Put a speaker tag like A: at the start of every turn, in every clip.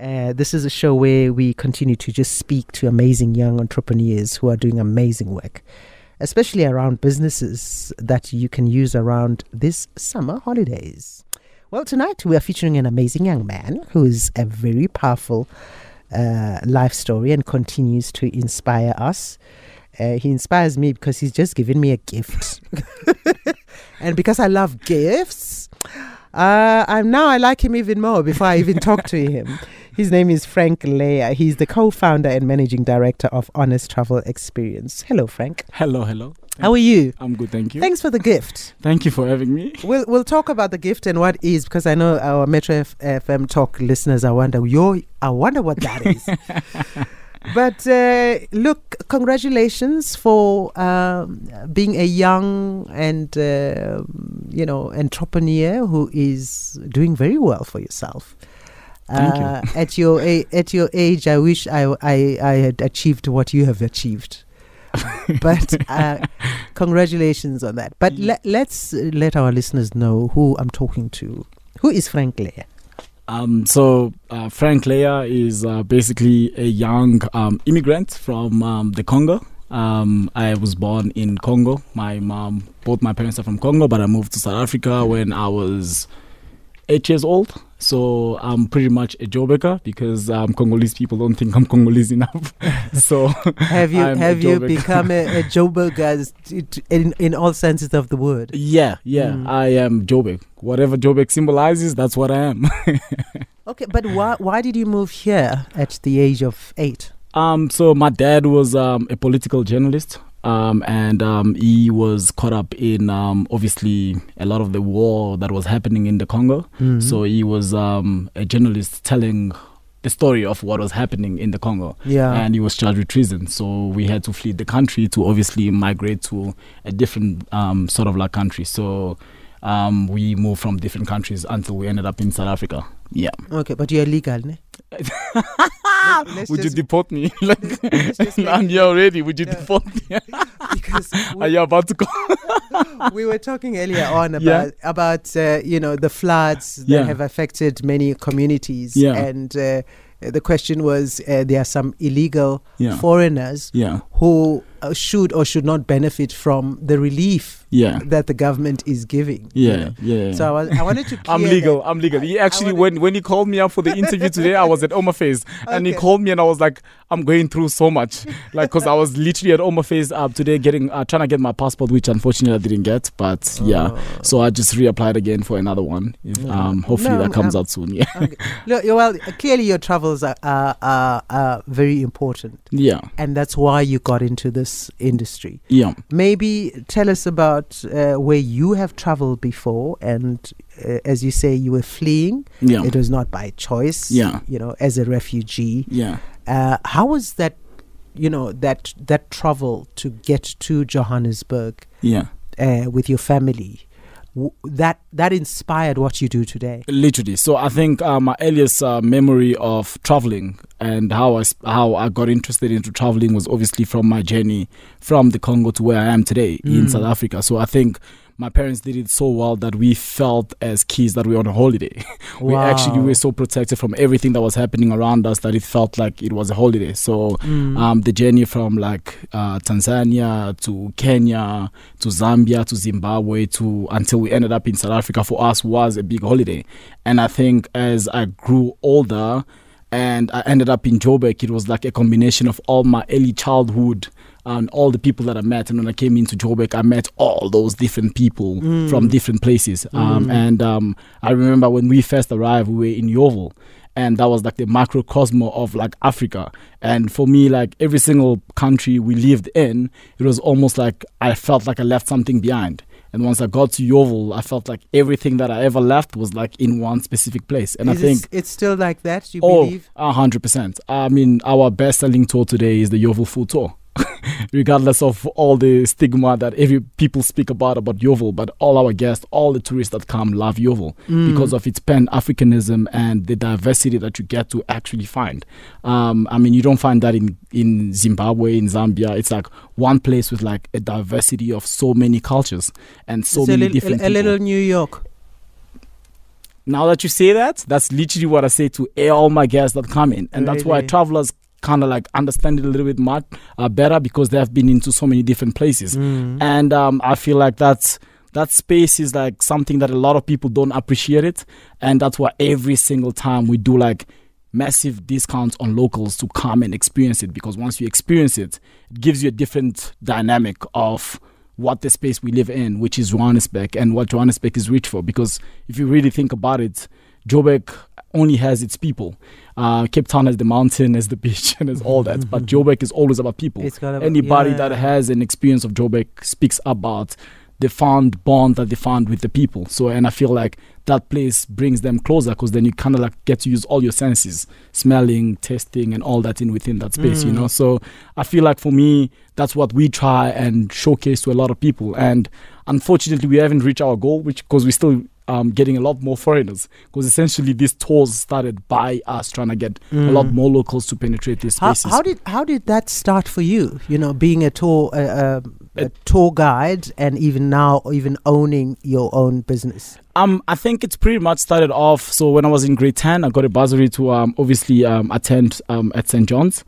A: Uh, this is a show where we continue to just speak to amazing young entrepreneurs who are doing amazing work, especially around businesses that you can use around this summer holidays. Well, tonight we are featuring an amazing young man who is a very powerful uh, life story and continues to inspire us. Uh, he inspires me because he's just given me a gift. and because I love gifts, uh, I'm now I like him even more before I even talk to him. His name is Franck Leya. He's the co-founder and managing director of Honest Travel Experience. Hello, Franck.
B: Hello, hello.
A: How are you?
B: I'm good, thank you.
A: Thanks for the gift.
B: Thank you for having me.
A: We'll we'll talk about the gift and what is because I know our Metro F- FM talk listeners. I wonder yo, I wonder what that is. but uh, look, congratulations for um, being a young and uh, you know entrepreneur who is doing very well for yourself.
B: You.
A: Uh, at your a- at your age, I wish I, I I had achieved what you have achieved. but uh, congratulations on that. But le- let's let our listeners know who I'm talking to. Who is Franck Leya?
B: Um, so uh, Franck Leya is uh, basically a young um, immigrant from um, the Congo. Um, I was born in Congo. My mom, both my parents are from Congo, but I moved to South Africa when I was eight years old. So I'm pretty much a Joburger because um, Congolese people don't think I'm Congolese enough. so
A: Have you
B: I'm
A: have you become a, a Joburg as t- t- in in all senses of the word?
B: yeah, yeah,
A: Mm.
B: I am Joburg. Whatever Joburg symbolizes, that's what I am.
A: Okay, but why why did you move here at the age of eight?
B: Um, so my dad was um, a political journalist, um, and um, he was caught up in um, obviously a lot of the war that was happening in the Congo.
A: Mhm.
B: So he was um, a journalist telling the story of what was happening in the Congo,
A: yeah,
B: and he was charged with treason. So we had to flee the country to obviously migrate to a different um, sort of like country. So um, we moved from different countries until we ended up in South Africa. Yeah.
A: okay, but you're legal, ne? Let's
B: Would you deport me? like,
A: let's
B: I'm here already. Would you
A: Yeah.
B: deport me?
A: because
B: Are
A: we,
B: you about to go?
A: we were talking earlier on about
B: Yeah.
A: about uh, you know the floods that
B: Yeah.
A: have affected many communities,
B: Yeah.
A: and uh, the question was uh, there are some illegal foreigners
B: Yeah.
A: who uh, should or should not benefit from the relief
B: Yeah.
A: that the government is giving. you
B: Yeah.
A: know.
B: Yeah.
A: So I, was, I wanted to.
B: I'm legal.
A: that.
B: I'm legal. He
A: I- I
B: actually, when when he called me up for the interview today, I was at Home Affairs, and he called me, and I was like, I'm going through so much, like, cause I was literally at Home Affairs uh, today, getting uh, trying to get my passport, which unfortunately I didn't get, but yeah.
A: Oh.
B: So I just reapplied again for another one. If,
A: Yeah.
B: um, hopefully
A: No,
B: that comes
A: um,
B: out soon. Yeah.
A: Okay. Look, well, clearly your travels are, are, are, are very important,
B: Yeah.
A: and that's why you got into this industry.
B: Yeah.
A: Maybe tell us about uh, where you have traveled before, and uh, as you say, you were fleeing.
B: Yeah.
A: It was not by choice.
B: Yeah.
A: You know, as a refugee.
B: Yeah.
A: Uh, how was that? You know that that travel to get to Johannesburg
B: Yeah.
A: uh, with your family. W- that that inspired what you do today.
B: literally so i think uh, my earliest uh, memory of traveling and how I, how I got interested into traveling was obviously from my journey from the congo to where i am today in
A: Mm.
B: south africa so i think my parents did it so well that we felt as kids that we were on a holiday we actually were so protected from everything that was happening around us that it felt like it was a holiday so
A: Mm.
B: um, the journey from like uh, Tanzania to Kenya to Zambia to Zimbabwe to until we ended up in South Africa for us was a big holiday. And I think as I grew older and I ended up in Joburg, it was like a combination of all my early childhood and all the people that I met. And when I came into Joburg, I met all those different people
A: Mm.
B: from different places. Um,
A: Mm.
B: And um, I remember when we first arrived, we were in Yeoville and that was like the macrocosm of like Africa. And for me, like every single country we lived in, it was almost like I felt like I left something behind. And once I got to Yeoville, I felt like everything that I ever left was like in one specific place. And
A: Is
B: I think
A: it, it's still like that. You
B: Oh,
A: believe?
B: a hundred percent. I mean, our best-selling tour today is the Yeoville Food Tour. Regardless of all the stigma that every people speak about about Yeoville, but all our guests, all the tourists that come, love Yeoville
A: Mm.
B: because of its Pan Africanism and the diversity that you get to actually find. Um, I mean, you don't find that in in Zimbabwe, in Zambia. It's like one place with like a diversity of so many cultures and so
A: It's a
B: many
A: little,
B: different
A: a, a little New York.
B: now that you say that, that's literally what I say to all my guests that come in, and that's why travelers kind of like understand it a little bit much uh, better because they have been into so many different places,
A: Mm.
B: and um, I feel like that's that space is like something that a lot of people don't appreciate it, and that's why every single time we do like massive discounts on locals to come and experience it because once you experience it, it gives you a different dynamic of what the space we live in, which is Johannesburg, and what Johannesburg is rich for. Because if you really think about it, Joburg only has its people. Uh, Cape Town has the mountain, has the beach, and has all that. But Joburg is always about people.
A: It's got a-
B: Anybody
A: yeah.
B: that has an experience of Joburg speaks about the found bond that they found with the people. So, and I feel like that place brings them closer because then you kind of like get to use all your senses, smelling, tasting, and all that in within that space. You
A: Mm.
B: know, so I feel like for me, that's what we try and showcase to a lot of people. And unfortunately, we haven't reached our goal, which because we're still um, getting a lot more foreigners. Because essentially, these tours started by us trying to get a lot
A: Mm.
B: more locals to penetrate these spaces.
A: how did how did that start for you? You know, being a tour uh, uh, a tour guide, and even now, even owning your own business.
B: Um, I think it's pretty much started off. So when I was in grade ten, I got a bursary to um, obviously um, attend um, at St John's,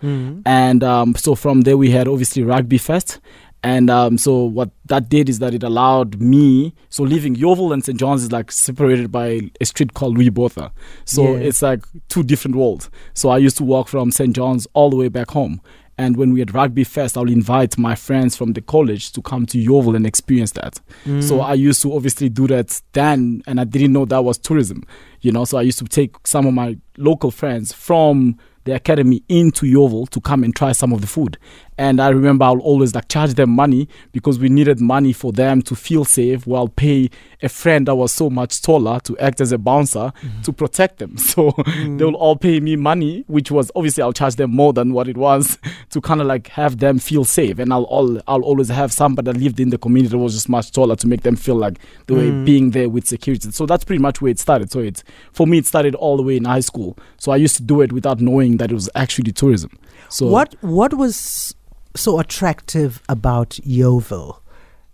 B: and um, so from there we had obviously rugby fest. And um, so what that did is that it allowed me. So leaving Yeoville and St John's is like separated by a street called Louis Botha. So
A: Yeah.
B: it's like two different worlds. So I used to walk from St John's all the way back home. And when we had rugby fest, I would invite my friends from the college to come to Yeoville and experience that. So I used to obviously do that then, and I didn't know that was tourism, you know. So I used to take some of my local friends from the academy into Yeoville to come and try some of the food. And I remember I'll always like charge them money because we needed money for them to feel safe while pay a friend that was so much taller to act as a bouncer to protect them. So they will all pay me money, which was obviously I'll charge them more than what it was to kind of like have them feel safe. And I'll all I'll always have somebody that lived in the community that was just much taller to make them feel like they were
A: Mm.
B: being there with security. So that's pretty much where it started. So it's for me it started all the way in high school. So I used to do it without knowing that it was actually tourism. So
A: what what was so attractive about Yeoville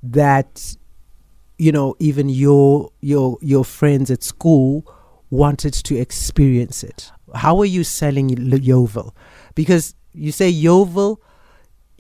A: that you know even your your your friends at school wanted to experience it? How were you selling Yeoville? Because you say Yeoville,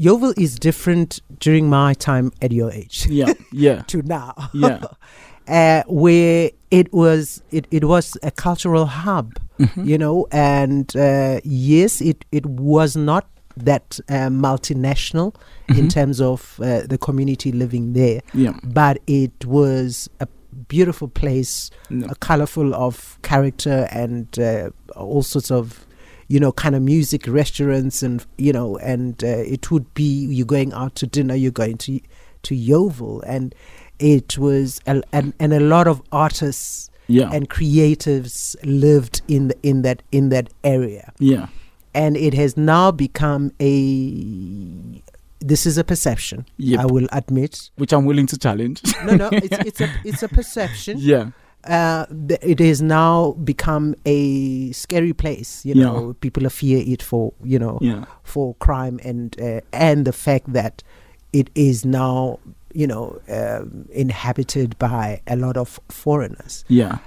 A: Yeoville is different during my time at your age
B: yeah, yeah.
A: to now.
B: Yeah.
A: uh, where it was it, it was a cultural hub
B: Mhm.
A: you know and uh, yes it it was not that uh, multinational in
B: Mhm.
A: terms of uh, the community living there
B: Yeah.
A: but it was a beautiful place
B: No.
A: colorful of character and uh, all sorts of you know kind of music restaurants and you know and uh, it would be you're going out to dinner you're going to to Yeoville and it was a, and, and a lot of artists
B: Yeah.
A: and creatives lived in the, in that in that area
B: yeah.
A: And it has now become a this is a perception
B: Yep.
A: I will admit
B: Which I'm willing to challenge.
A: no no it's it's a it's a perception
B: yeah.
A: uh, it has now become a scary place. You
B: Yeah.
A: know, people fear it for you know
B: Yeah.
A: for crime and uh, and the fact that it is now you know um, inhabited by a lot of foreigners.
B: Yeah.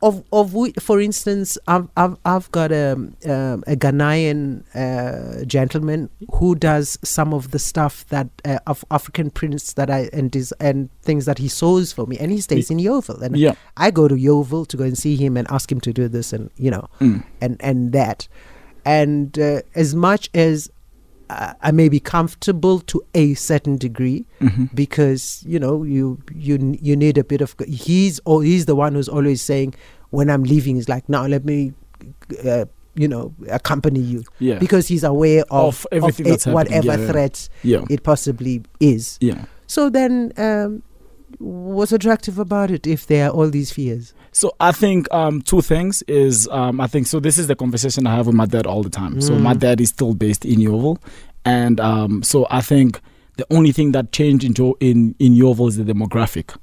A: Of of whi- for instance, I've I've, I've got a um, a Ghanaian uh, gentleman who does some of the stuff that uh, of African prints that I and des- and things that he sews for me, and he stays in Yeoville, and
B: Yeah.
A: I go to Yeoville to go and see him and ask him to do this and you know
B: Mm.
A: and and that, and uh, as much as uh, I may be comfortable to a certain degree
B: hmm
A: because you know you you you need a bit of he's or he's the one who's always saying when I'm leaving he's like now let me uh, you know accompany you
B: Yeah.
A: because he's aware of,
B: Of everything
A: it-
B: that's happening,
A: whatever
B: yeah.
A: threat
B: yeah.
A: it possibly is.
B: Yeah.
A: So then, um, what's attractive about it if there are all these fears?
B: So I think um, two things is um, I think so. This is the conversation I have with my dad all the time. So my
A: Mm.
B: dad is still based in Yeoville, and um, so I think the only thing that changed in in in Yeoville is the demographic,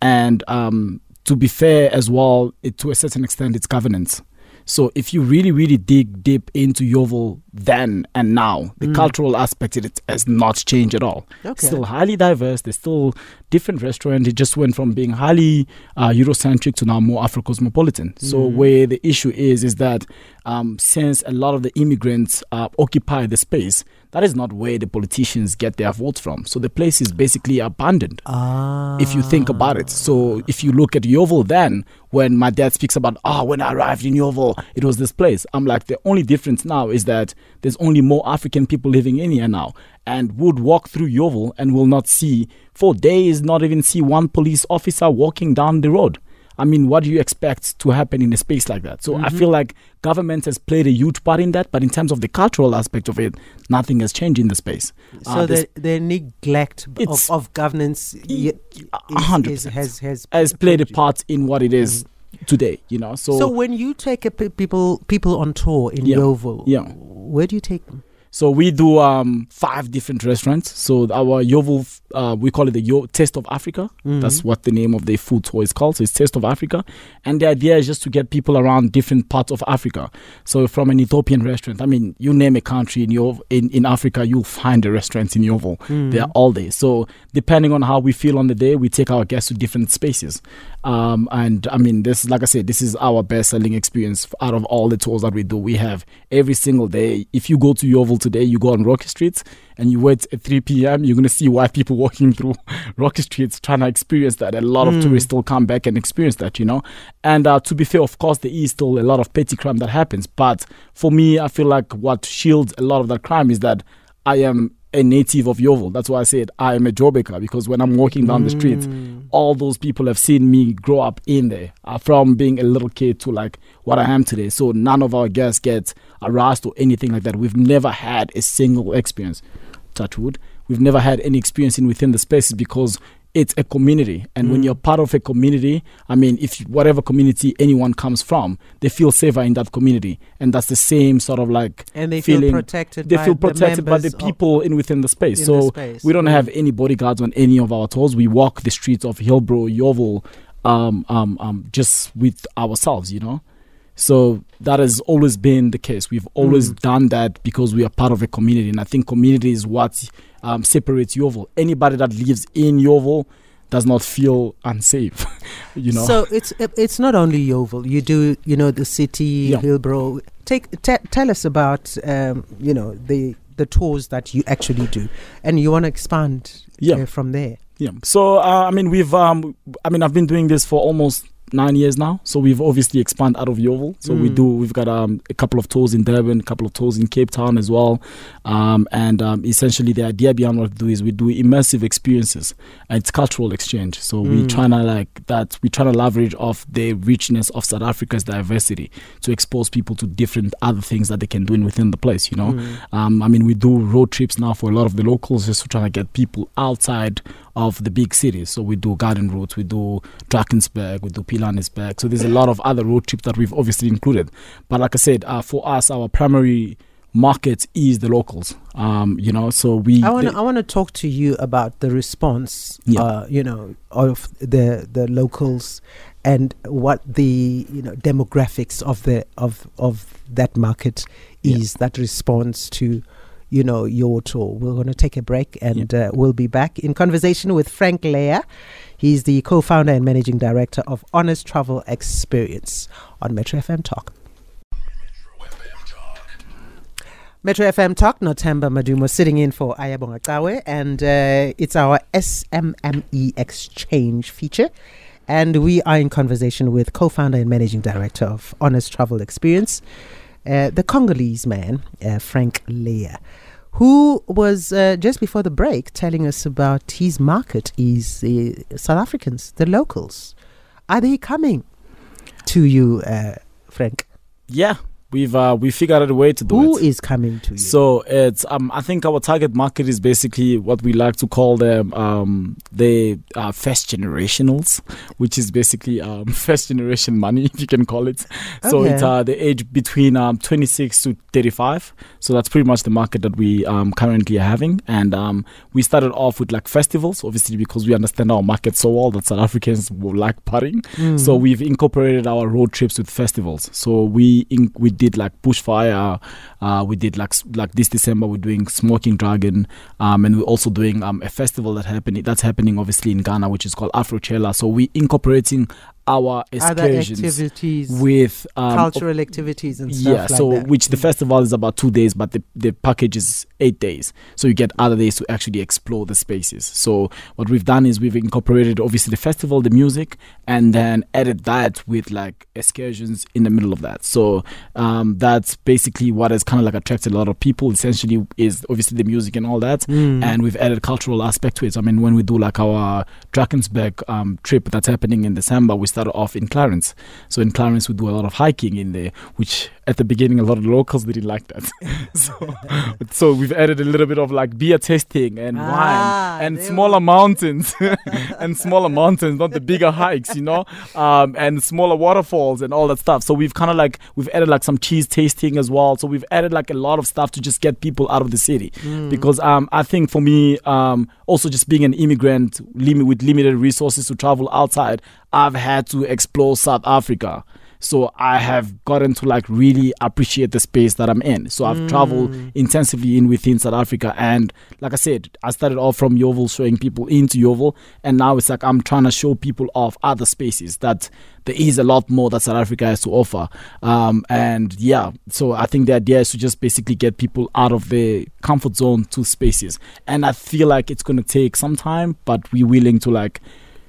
B: and um, to be fair as well, it, to a certain extent, it's governance. So if you really really dig deep into Yeoville then and now. The
A: Mm.
B: cultural aspect it has not changed at all.
A: Okay.
B: Still highly diverse. There's still different restaurants. It just went from being highly uh, Eurocentric to now more Afro-cosmopolitan. So
A: Mm.
B: where the issue is is that um, since a lot of the immigrants uh, occupy the space, that is not where the politicians get their votes from. So the place is basically abandoned
A: Ah.
B: if you think about it. So if you look at Yeoville then, when my dad speaks about, ah, when I arrived in Yeoville, it was this place. I'm like, the only difference now is that there's only more African people living in here now and would walk through Yeoville and will not see, for days, not even see one police officer walking down the road. I mean, what do you expect to happen in a space like that? So I
A: Mm-hmm.
B: feel like government has played a huge part in that, but in terms of the cultural aspect of it, nothing has changed in the space.
A: So
B: Uh,
A: the, the neglect of, of governance is- has has
B: has played a part in what it is today, you know. So,
A: So, when you take pe- people people on tour in
B: Yeah.
A: Yeoville,
B: Yeah.
A: Where do you take them?
B: so we do um, five different restaurants. So our Yovo, uh, we call it the Yo- Taste of Africa. That's
A: Mhm.
B: what the name of the food tour is called. So it's Taste of Africa, and the idea is just to get people around different parts of Africa. So from an Ethiopian restaurant, I mean, you name a country in Yeoville, in, in Africa, you'll find a restaurant in Yovo.
A: Mm.
B: They're all day. So depending on how we feel on the day, we take our guests to different spaces. Um, and I mean, this like I said, this is our best selling experience out of all the tours that we do. We have every single day. If you go to Yeoville today, you go on Rocky Street and you wait at 3 p.m., you're gonna see white people walking through Rocky Streets trying to experience that. A lot of
A: Mm.
B: tourists still come back and experience that, you know. And uh, to be fair, of course, there is still a lot of petty crime that happens. But for me, I feel like what shields a lot of that crime is that I am a native of Yeoville. That's why I said I am a Joburger because when I'm walking down the streets,
A: Mm.
B: all those people have seen me grow up in there uh, from being a little kid to like what I am today. So none of our guests get harassed or anything like that. We've never had a single experience, touch wood. We've never had any experience in within the spaces because it's a community. And when
A: Mm.
B: you're part of a community, I mean, if whatever community anyone comes from, they feel safer in that community. And that's the same sort of like
A: and they feel
B: feeling-
A: protected.
B: they
A: by
B: feel
A: the
B: protected by the
A: members of-
B: people in within the space. so
A: the space.
B: we don't
A: Mm.
B: have any bodyguards on any of our tours. We walk the streets of Hillbrow, Yeoville, um, um, um, just with ourselves, you know. So that has always been the case. We've always
A: Mm.
B: done that because we are part of a community, and I think community is what um, separates Yeoville. Anybody that lives in Yeoville does not feel unsafe, you know.
A: So it's it's not only Yeoville. You do you know the city,
B: Yeah.
A: Hillbrow. Take te- tell us about um, you know the the tours that you actually do, and you want to expand
B: Yeah.
A: uh, from there.
B: Yeah. So uh, I mean, we've um, I mean, I've been doing this for almost nine years now. So we've obviously expanded out of Yeoville. So we
A: Mm.
B: do. We've got um, a couple of tours in Durban, a couple of tours in Cape Town as well. Um, and um, essentially, the idea behind what we do is we do immersive experiences. And it's cultural exchange. So we
A: Mm.
B: trying to like that. We trying to leverage off the richness of South Africa's diversity to expose people to different other things that they can do in within the place. You know.
A: Mm.
B: Um, I mean, we do road trips now for a lot of the locals just to try to get people outside of the big cities. So we do garden routes, we do Drakensberg, we do Pilanesberg. So there's a lot of other road trips that we've obviously included. But like I said, uh, for us, our primary market is the locals. Um, you know, so we.
A: I want to I want to talk to you about the response,
B: Yeah.
A: uh, you know, of the the locals and what the you know demographics of the of of that market
B: Yeah.
A: is that response to you know your tour. We're going to take a break and uh, we'll be back in conversation with Franck Leya. He's the co-founder and managing director of Honest Travel Experience on Metro FM Talk. Metro FM Talk, Notemba Madumo sitting in for Ayabonga Tawe, and uh, it's our SMME exchange feature. And we are in conversation with co founder and managing director of Honest Travel Experience, uh, the Congolese man, uh, Franck Leya, who was uh, just before the break telling us about his market is the South Africans, the locals. Are they coming to you, uh, Franck?
B: yeah, we've uh, we figured out a way to do
A: Who
B: it.
A: is coming to you?
B: So it's um I think our target market is basically what we like to call them um the uh, first generationals, which is basically um first generation money if you can call it. So
A: Okay.
B: it's uh the age between um 26 to 35. So that's pretty much the market that we um currently are having. And um we started off with like festivals, obviously because we understand our market so well that South Africans will like partying.
A: Mm.
B: So we've incorporated our road trips with festivals. So we in, we did like bushfire. Uh, we did like like this December we're doing Smoking Dragon, um, and we're also doing um, a festival that happening that's happening obviously in Ghana, which is called Afrochella. So we're incorporating our
A: Other
B: excursions
A: activities,
B: with um,
A: cultural activities and stuff
B: yeah,
A: like
B: so
A: that.
B: which the
A: Mm.
B: festival is about two days, but the, the package is eight days. So you get other days to actually explore the spaces. So what we've done is we've incorporated obviously the festival, the music, and then added that with like excursions in the middle of that. So um, that's basically what has kind of like attracted a lot of people. Essentially, is obviously the music and all that,
A: Mm.
B: and we've added cultural aspect to it. so, I mean, when we do like our Drakensberg um, trip that's happening in December, we started off in Clarens. So in Clarens, we do a lot of hiking in there, which at the beginning a lot of locals didn't like that. so, so we've added a little bit of like beer tasting and
A: Ah,
B: wine and smaller mountains and smaller mountains, not the bigger hikes, you know, um, and smaller waterfalls and all that stuff. So we've kind of like we've added like some cheese tasting as well. So we've added like a lot of stuff to just get people out of the city
A: Mm.
B: because um, I think for me, um, also just being an immigrant lim- with limited resources to travel outside, I've had to explore South Africa. So I have gotten to like really appreciate the space that I'm in. So I've traveled
A: Mm.
B: intensively in within South Africa, and like I said, I started off from Yeoville, showing people into Yeoville, and now it's like I'm trying to show people of other spaces that there is a lot more that South Africa has to offer. Um, and yeah, so I think the idea is to just basically get people out of their comfort zone to spaces, and I feel like it's gonna take some time, but we're willing to like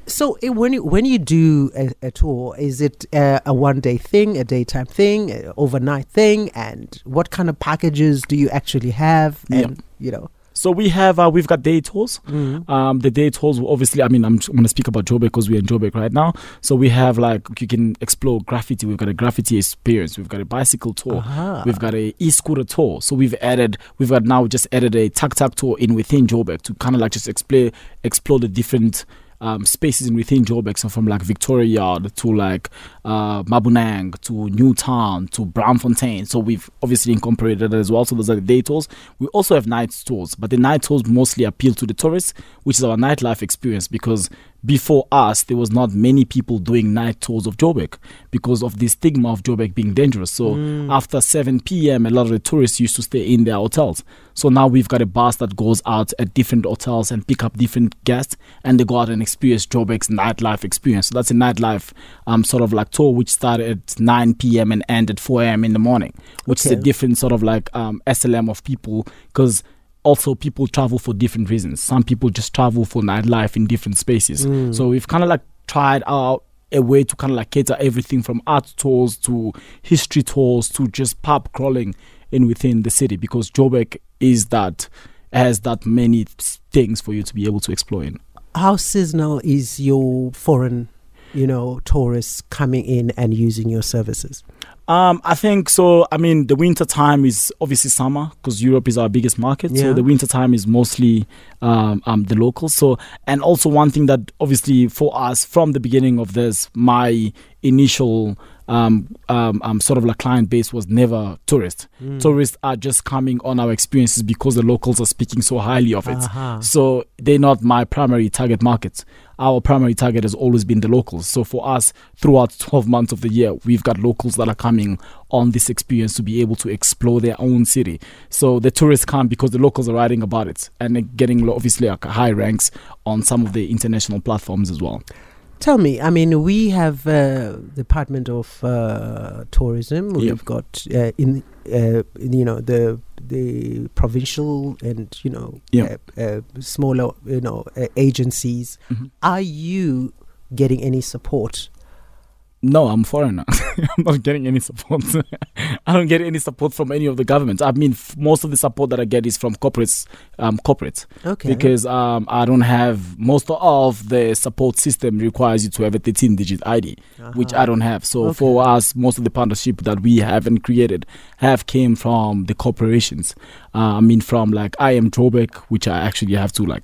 A: So eh, when you when you do a, a tour, is it uh, a one day thing, a daytime thing, a overnight thing, and what kind of packages do you actually have?
B: Yeah.
A: And you know,
B: So we have uh, we've got day tours.
A: mm.
B: Um, the day tours, obviously, I mean, I'm, I'm going to speak about Joburg because we're in Joburg right now. So we have like you can explore graffiti. We've got a graffiti experience. We've got a bicycle tour.
A: Aha.
B: We've got a e-scooter tour. So we've added, we've got now just added a tuk tuk tour in within Joburg to kind of like just explore explore the different. Um, spaces in within Joburg, so from like Victoria Yard to like uh, Maboneng to Newtown to Braamfontein. So we've obviously incorporated that as well. So those are the day tours. We also have night tours, but the night tours mostly appeal to the tourists, which is our nightlife experience because before us there was not many people doing night tours of Joburg because of the stigma of Joburg being dangerous. So after 7 p.m. a lot of the tourists used to stay in their hotels. So now we've got a bus that goes out at different hotels and pick up different guests and they go out and experience Joburg's nightlife experience. So that's a nightlife um, sort of like tour which started at 9 p.m. and ended 4 a.m. in the morning, which is a different sort of like um, SLM of people because also people travel for different reasons. Some people just travel for nightlife in different spaces.
A: Mm.
B: So we've kind of like tried out a way to kind of like cater everything from art tours to history tours to just pub crawling in within the city because Joburg is that has that many things for you to be able to explore in.
A: how seasonal is your foreign, you know, tourists coming in and using your services?
B: Um, I think so. I mean, the winter time is obviously summer because Europe is our biggest market.
A: Yeah.
B: So the winter time is mostly um, um, the locals. So and also one thing that obviously for us from the beginning of this, my initial um, um, um, sort of like client base was never tourists.
A: Mm.
B: Tourists are just coming on our experiences because the locals are speaking so highly of it.
A: Aha.
B: So they're not my primary target market. Our primary target has always been the locals. So for us, throughout 12 months of the year, we've got locals that are coming on this experience to be able to explore their own city. So the tourists come because the locals are writing about it and they're getting obviously like high ranks on some of the international platforms as well.
A: Tell me, I mean, we have uh, Department of uh, Tourism. We've
B: Yep.
A: got uh, in, uh, you know, the the provincial and you know,
B: Yep.
A: uh, uh, smaller, you know, uh, agencies.
B: Mhm.
A: Are you getting any support?
B: No, I'm foreigner. I'm not getting any support. I don't get any support from any of the governments. I mean, f- most of the support that I get is from corporates, um, corporate,
A: Okay.
B: because um, I don't have most of the support system requires you to have a 13-digit ID, which
A: Uh-huh.
B: I don't have. So
A: Okay.
B: for us, most of the partnership that we have and created have came from the corporations. Uh, I mean, from like I am Joburg, which I actually have to like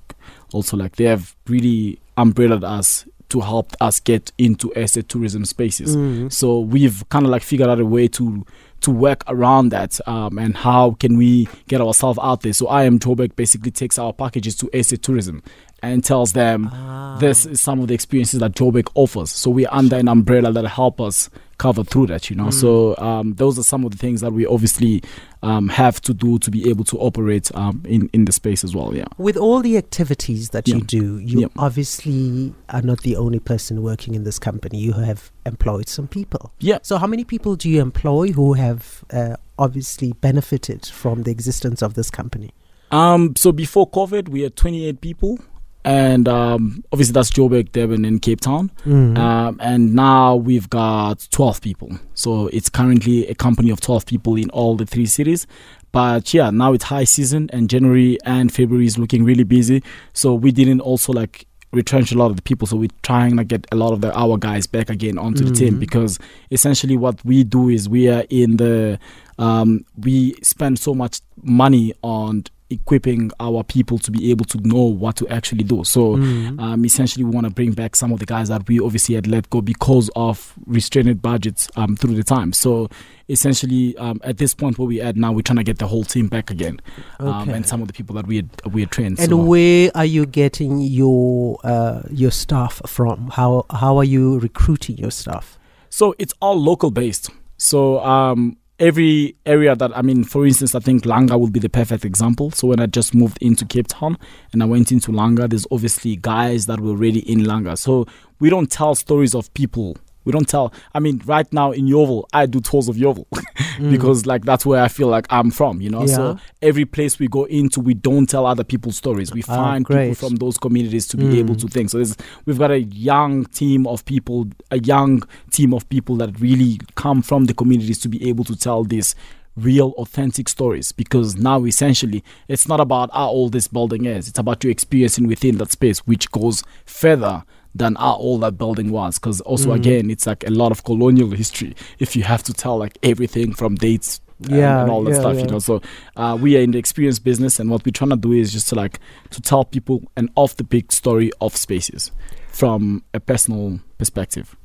B: also like they have really umbrellaed us to help us get into SA Tourism spaces.
A: Mm.
B: So we've kind of like figured out a way to to work around that um, and how can we get ourselves out there. So I am Joburg basically takes our packages to SA Tourism and tells them
A: Ah.
B: this is some of the experiences that Joburg offers. So we're under an umbrella that help us cover through that. You know, so um, those are some of the things that we obviously um, have to do to be able to operate um, in in the space as well. Yeah.
A: With all the activities that you do, you
B: Yeah.
A: obviously are not the only person working in this company. You have employed some people.
B: Yeah.
A: So, how many people do you employ who have uh, obviously benefited from the existence of this company?
B: Um, so before COVID, we had 28 people, and um, obviously that's Joburg, Durban, and Cape Town.
A: Mm.
B: Um, and now we've got 12 people. So it's currently a company of 12 people in all the three cities. But yeah, now it's high season, and January and February is looking really busy. So we didn't also like retrench a lot of the people. So we're trying to get a lot of the our guys back again onto the team
A: Mhm.
B: because essentially what we do is we are in the um, we spend so much money on equipping our people to be able to know what to actually do. So
A: Mm.
B: um, essentially, we want to bring back some of the guys that we obviously had let go because of restrained budgets um, through the time. So essentially, um, at this point where we're at now, we're trying to get the whole team back again, um,
A: Okay.
B: and some of the people that we had we had trained.
A: And
B: so,
A: where are you getting your uh, your staff from? How how are you recruiting your staff?
B: so it's all local based. So um, every area that I mean, for instance, I think Langa would be the perfect example. So when I just moved into Cape Town and I went into Langa, there's obviously guys that were already in Langa. So we don't tell stories of people. We don't tell. I mean, right now in Yeoville, I do tours of Yeoville because, like, that's where I feel like I'm from. You know,
A: Mm. Yeah.
B: so every place we go into, we don't tell other people's stories. We
A: Ah,
B: find people from those communities to be
A: Mm.
B: able to think. So we've got a young team of people, a young team of people that really come from the communities to be able to tell these real authentic stories because now essentially it's not about how old this building is it's about you experiencing within that space which goes further than how old that building was because also
A: Mm.
B: again it's like a lot of colonial history if you have to tell like everything from dates and,
A: Yeah,
B: and all that
A: yeah,
B: stuff
A: yeah.
B: you know so uh, we are in the experience business and what we're trying to do is just to like to tell people an off the big story of spaces from a personal perspective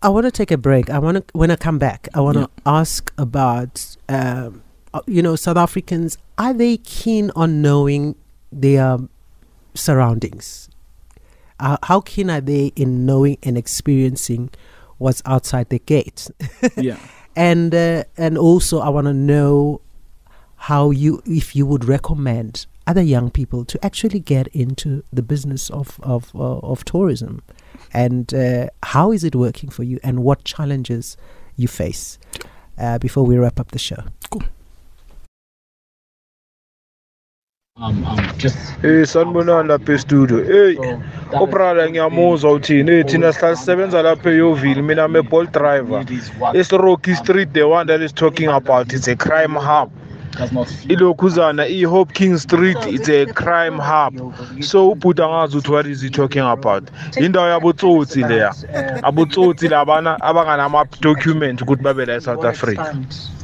A: I want to take a break. I want to when I come back. I want to
B: Yeah.
A: ask about um, uh, you know South Africans. Are they keen on knowing their surroundings? Uh, how keen are they in knowing and experiencing what's outside the gate?
B: yeah.
A: And uh, and also I want to know how you if you would recommend other young people to actually get into the business of of uh, of tourism. And uh, how is it working for you and what challenges you face uh, before we wrap up the show
B: um, um, just
C: Eh sanibonani lapha estudio. Hey, obrada ngiyamuzwa uthini. Eh thina sihlala sisebenza lapha eYoville mina I'm a Bolt driver. It's Rocky Street the one that is talking about it's a crime hub. Ilokhuzana i-Hope King Street it's a crime hub. So ubhuti angazi ukuthi what is he talking about. Indawo yabotsotsi leya. Abotsotsi labana abanganama document ukuthi babe la eSouth Africa.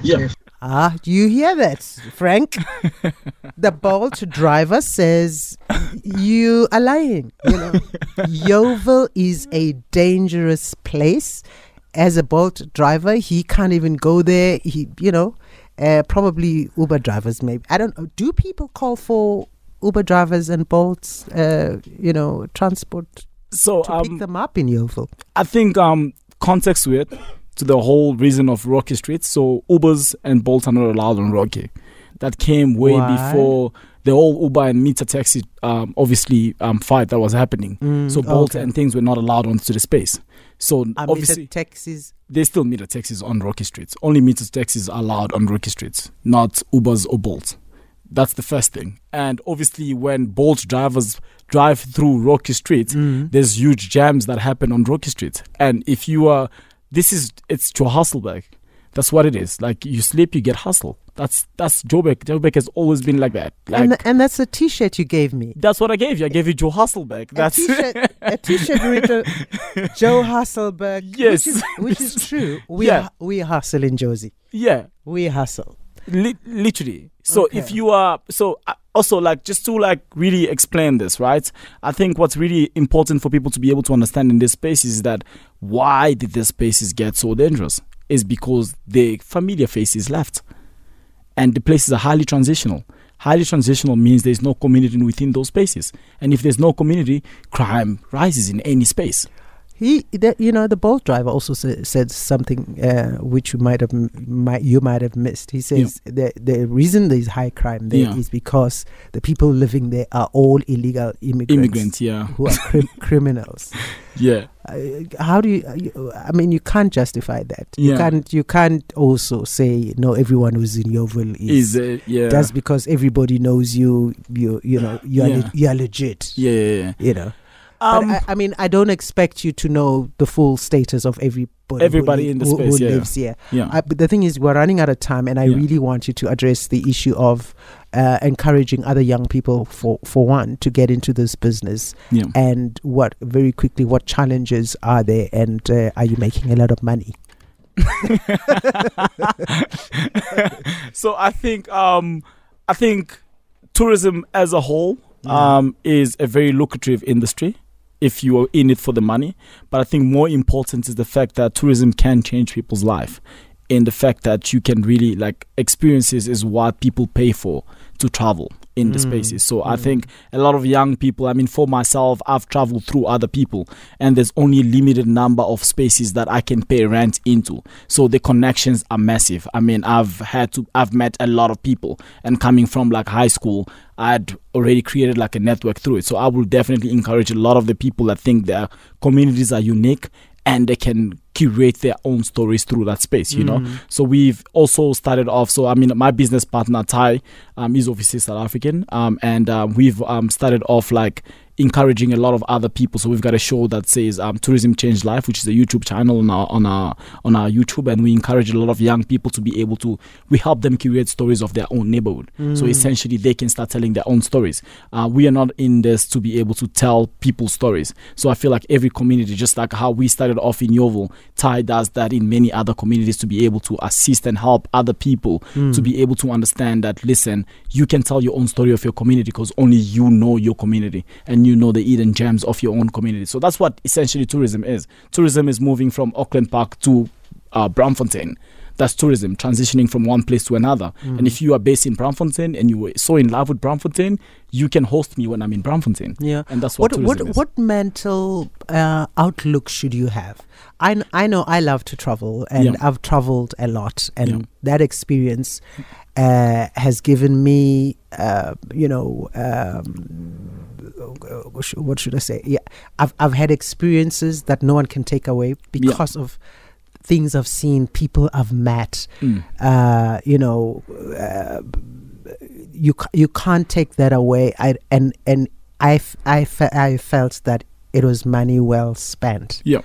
B: yeah
A: ah do you hear that franck? The bolt driver says you are lying you know. Yeoville is a dangerous place. As a bolt driver he can't even go there. He you know uh, probably uber drivers maybe. I don't know. Do people call for uber drivers and bolts uh, you know transport
B: so
A: to
B: um,
A: pick them up in yeoville?
B: I think um, context it, to the whole reason of Rocky Street. So Ubers and Bolt are not allowed on Rocky. That came way
A: Why?
B: before the whole Uber and Meter Taxi, um, obviously, um, fight that was happening.
A: Mm,
B: so Bolt
A: okay.
B: and things were not allowed onto the space. So
A: mean,
B: obviously,
A: taxis.
B: They still Meter Taxis on Rocky Streets. Only Meter Taxis are allowed on Rocky Streets, not Ubers or Bolt. That's the first thing. And obviously, when Bolt drivers drive through Rocky Street,
A: Mm.
B: there's huge jams that happen on Rocky Street. And if you are, this is, it's Johannesburg. That's what it is. Like you sleep, you get hustle. That's that's Joburg. Joburg has always been like that. Like
A: and, and that's a t-shirt you gave me
B: that's what I gave you. I gave you Johustleburg. That's
A: a t-shirt, a t-shirt written Johustleburg.
B: Yes.
A: which is, which is true. We
B: Yeah.
A: hu- we hustle in Jozi.
B: yeah.
A: We hustle.
B: Li- literally. So
A: Okay.
B: if you are so uh, also like just to like really explain this, right? I think what's really important for people to be able to understand in this space is that why did the spaces get so dangerous? Is because the familiar faces left, and the places are highly transitional. Highly transitional means there's no community within those spaces, and if there's no community, crime rises in any space.
A: He, the, you know, the Bolt driver also sa- said something uh, which you might have, m- might you might have missed. He says the the reason there's high crime there is
B: Yeah.
A: because the people living there are all illegal immigrants,
B: Immigrants, yeah,
A: who are crim- criminals.
B: yeah,
A: Uh, how do you, uh, you? I mean, you can't justify that. You
B: Yeah.
A: can't. You can't also say no. Everyone who's in Yeoville is.
B: is uh, yeah,
A: that's because everybody knows you, you, you know, you are,
B: Yeah.
A: le- you are legit.
B: yeah, yeah, yeah.
A: You know,
B: Um,
A: I, I mean, I don't expect you to know the full status of everybody.
B: Everybody
A: who,
B: in the
A: who,
B: space,
A: who
B: yeah.
A: lives here.
B: yeah.
A: I, but the thing is, we're running out of time, and I
B: Yeah.
A: really want you to address the issue of uh, encouraging other young people, for for one, to get into this business.
B: yeah.
A: And what very quickly, what challenges are there, and uh, are you making a lot of money?
B: so I think um, I think tourism as a whole um, is a very lucrative industry if you are in it for the money. But I think more important is the fact that tourism can change people's life. and the fact that you can really like experiences is what people pay for to travel in the
A: Mm.
B: spaces. So I
A: Mm.
B: think a lot of young people, I mean, for myself, I've traveled through other people, and there's only a limited number of spaces that I can pay rent into. So the connections are massive. I mean, I've had to, I've met a lot of people, and coming from like high school, I'd already created like a network through it. So I will definitely encourage a lot of the people that think their communities are unique and they can curate their own stories through that space, you know.
A: Mm.
B: So we've also started off. So I mean, my business partner Ty, um, is obviously South African, um, and um, we've um, started off like encouraging a lot of other people. So we've got a show that says um, "Tourism Changed Life," which is a YouTube channel on our on our on our YouTube, and we encourage a lot of young people to be able to. We help them curate stories of their own neighborhood. So
A: Mm.
B: essentially, they can start telling their own stories. Uh, we are not in this to be able to tell people stories. So I feel like every community, just like how we started off in Yeoville, Ty does that in many other communities to be able to assist and help other people
A: Mm.
B: to be able to understand that listen, you can tell your own story of your community because only you know your community and you know the hidden gems of your own community. So that's what essentially tourism is. Tourism is moving from Auckland Park to uh, Braamfontein. That's tourism, transitioning from one place to another.
A: Mm.
B: And if you are based in Braamfontein and you were so in love with Braamfontein, you can host me when I'm in Braamfontein.
A: yeah.
B: And that's what,
A: What what
B: tourism is.
A: what mental uh, outlook should you have? I I know I love to travel and
B: Yeah.
A: I've traveled a lot, and
B: Yeah.
A: that experience uh, has given me, uh, you know, um, what should- what should I say? Yeah, I've I've had experiences that no one can take away because of things I've seen, people I've met.
B: Mm.
A: Uh, you know, uh, you you can't take that away. I and and I f- I, fe- I felt that it was money well spent
B: Yeah.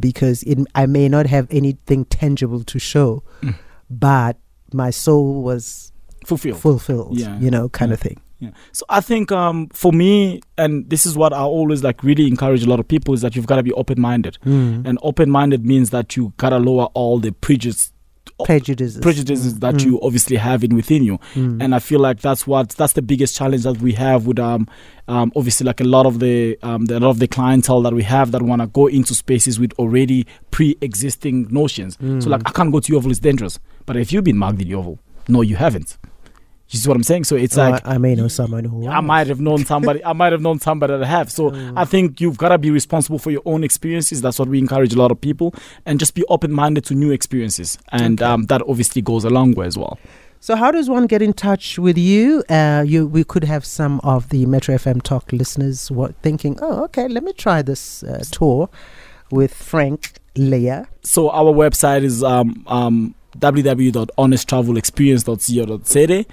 A: because it, I may not have anything tangible to show,
B: Mm.
A: but my soul was
B: Fulfilled.
A: fulfilled.
B: Yeah.
A: You know, kind
B: Yeah.
A: of thing.
B: Yeah. So I think um, for me, and this is what I always like really encourage a lot of people is that you've got to be open minded.
A: Mm.
B: And open minded means that you gotta lower all the prejudice
A: prejudices.
B: prejudices that
A: Mm.
B: you obviously have in within you.
A: Mm.
B: And I feel like that's what that's the biggest challenge that we have with um, um obviously like a lot of the um the, a lot of the clientele that we have that want to go into spaces with already pre-existing notions. So
A: Mm.
B: like I can't go to Yeoville, it's dangerous. But if you've been mugged in Yeoville, no, you haven't. You see what I'm saying? So it's
A: Oh,
B: like
A: I, I may know someone who.
B: I might have known somebody. I might have known somebody that have. So
A: Mm.
B: I think you've got to be responsible for your own experiences. That's what we encourage a lot of people, and just be open-minded to new experiences, and
A: Okay.
B: um, that obviously goes a long way as well.
A: So, how does one get in touch with you? Uh, you we could have some of the Metro FM Talk listeners what, thinking, oh, okay, let me try this uh, tour with Franck Leya.
B: So our website is um, um, www.honesttravelexperience.co.za.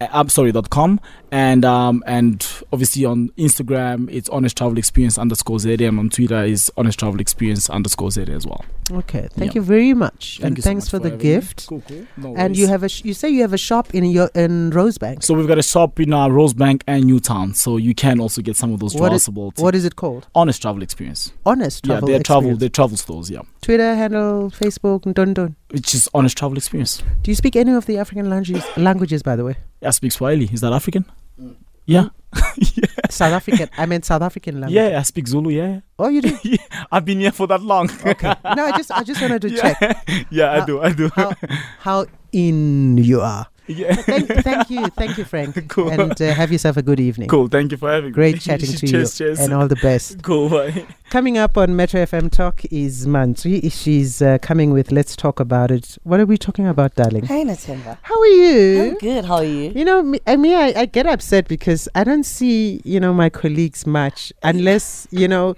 B: I'm sorry, dot .com and um and obviously on Instagram it's honest travel experience underscore and on Twitter is honest travel experience underscore ZA as well.
A: Okay, thank
B: Yeah.
A: you very much,
B: Thank
A: and
B: you so
A: thanks
B: much
A: for, the
B: having me.
A: gift.
B: Cool, cool. No
A: And you have a sh- you say you have a shop in your in Rosebank.
B: So we've got a shop in uh, Rosebank and Newtown, so you can also get some of those
A: What is-. What is it called?
B: honest travel experience?
A: Honest travel.
B: yeah, they're travel, they're travel stores. Yeah,
A: Twitter handle, Facebook, dun dun.
B: which is honest travel experience.
A: Do you speak any of the African languages? languages, by the way,
B: I speak Swahili. Is that African? Mm. Oh. Yeah,
A: South African. I meant South African language.
B: yeah. I speak Zulu. Yeah,
A: Oh, you do.
B: yeah, I've been here for that long.
A: Okay. No, I just I just wanted to check
B: yeah, I do. I do.
A: how how in you are.
B: Yeah.
A: Thank, thank you, thank you, Franck.
B: Cool.
A: And uh, have yourself a good evening.
B: Cool. Thank you for having me.
A: Great chatting to
B: cheers,
A: you,
B: Cheers.
A: and all the best.
B: Cool. Bye.
A: Coming up on Metro FM Talk is Mantri. She's uh, coming with Let's Talk About It. What are we talking about, darling?
D: Hey, Natimba.
A: How are you?
D: I'm good. How are you?
A: You know, me, I mean, I, I get upset because I don't see, you know, my colleagues much unless, you know,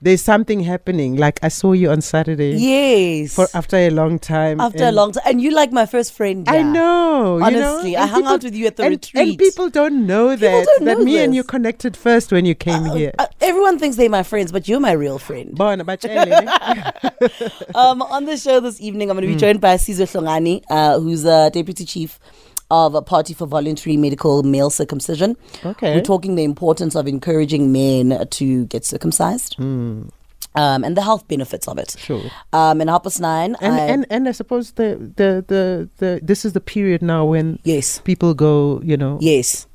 A: there's something happening. Like I saw you on Saturday
D: Yes.
A: for after a long time.
D: After a long time. And you like my first friend.
A: I
D: yeah.
A: know. you know,
D: Honestly, I hung
A: people-
D: out with you at the
A: and,
D: retreat.
A: And people don't know
D: People
A: that
D: don't
A: that
D: know
A: me and you connected first when you came here.
D: Uh, everyone thinks they're my friends, but you're my real friend.
A: Ne?
D: um, on the show this evening, I'm going to be joined by Sizwe Hlongani, uh, who's a deputy chief of a party for voluntary medical male circumcision.
A: Okay.
D: We're talking the importance of encouraging men to get circumcised. Um, and the health benefits of it.
A: Hmm. Sure.
D: Um, and past nine.
A: and,
D: I-
A: and and I suppose the, the the the this is the period now when
D: yes,
A: people go, you know,
D: yes.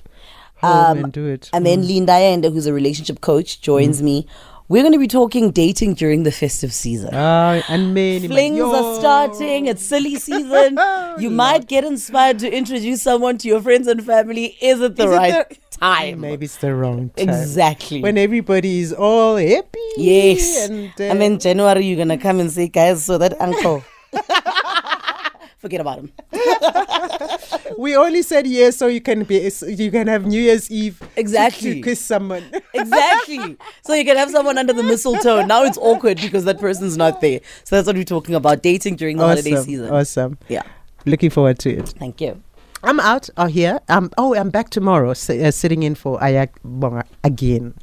A: home
D: Um,
A: and do it.
D: And then Linda Yenda, who's a relationship coach, joins me. We're going to be talking dating during the festive season.
A: Ah, and many
D: Flings are starting. It's silly season. you might get inspired to introduce someone to your friends and family. Is it the
A: Is it
D: right
A: the-
D: time?
A: Maybe it's the wrong time.
D: Exactly.
A: When everybody is all happy.
D: yes.
A: And,
D: And,
A: uh,
D: then January, you're going to come and say, guys, so that uncle. Forget about him.
A: we only said yes so you can be you can have New Year's Eve
D: Exactly.
A: to kiss someone.
D: Exactly. so you can have someone under the mistletoe. Now it's awkward because that person's not there. So that's what we're talking about dating during the holiday season.
A: Awesome.
D: Yeah.
A: Looking forward to it.
D: Thank you.
A: I'm out. Oh, here. Um. Oh, I'm back tomorrow. S- uh, sitting in for Ayak Bonga again.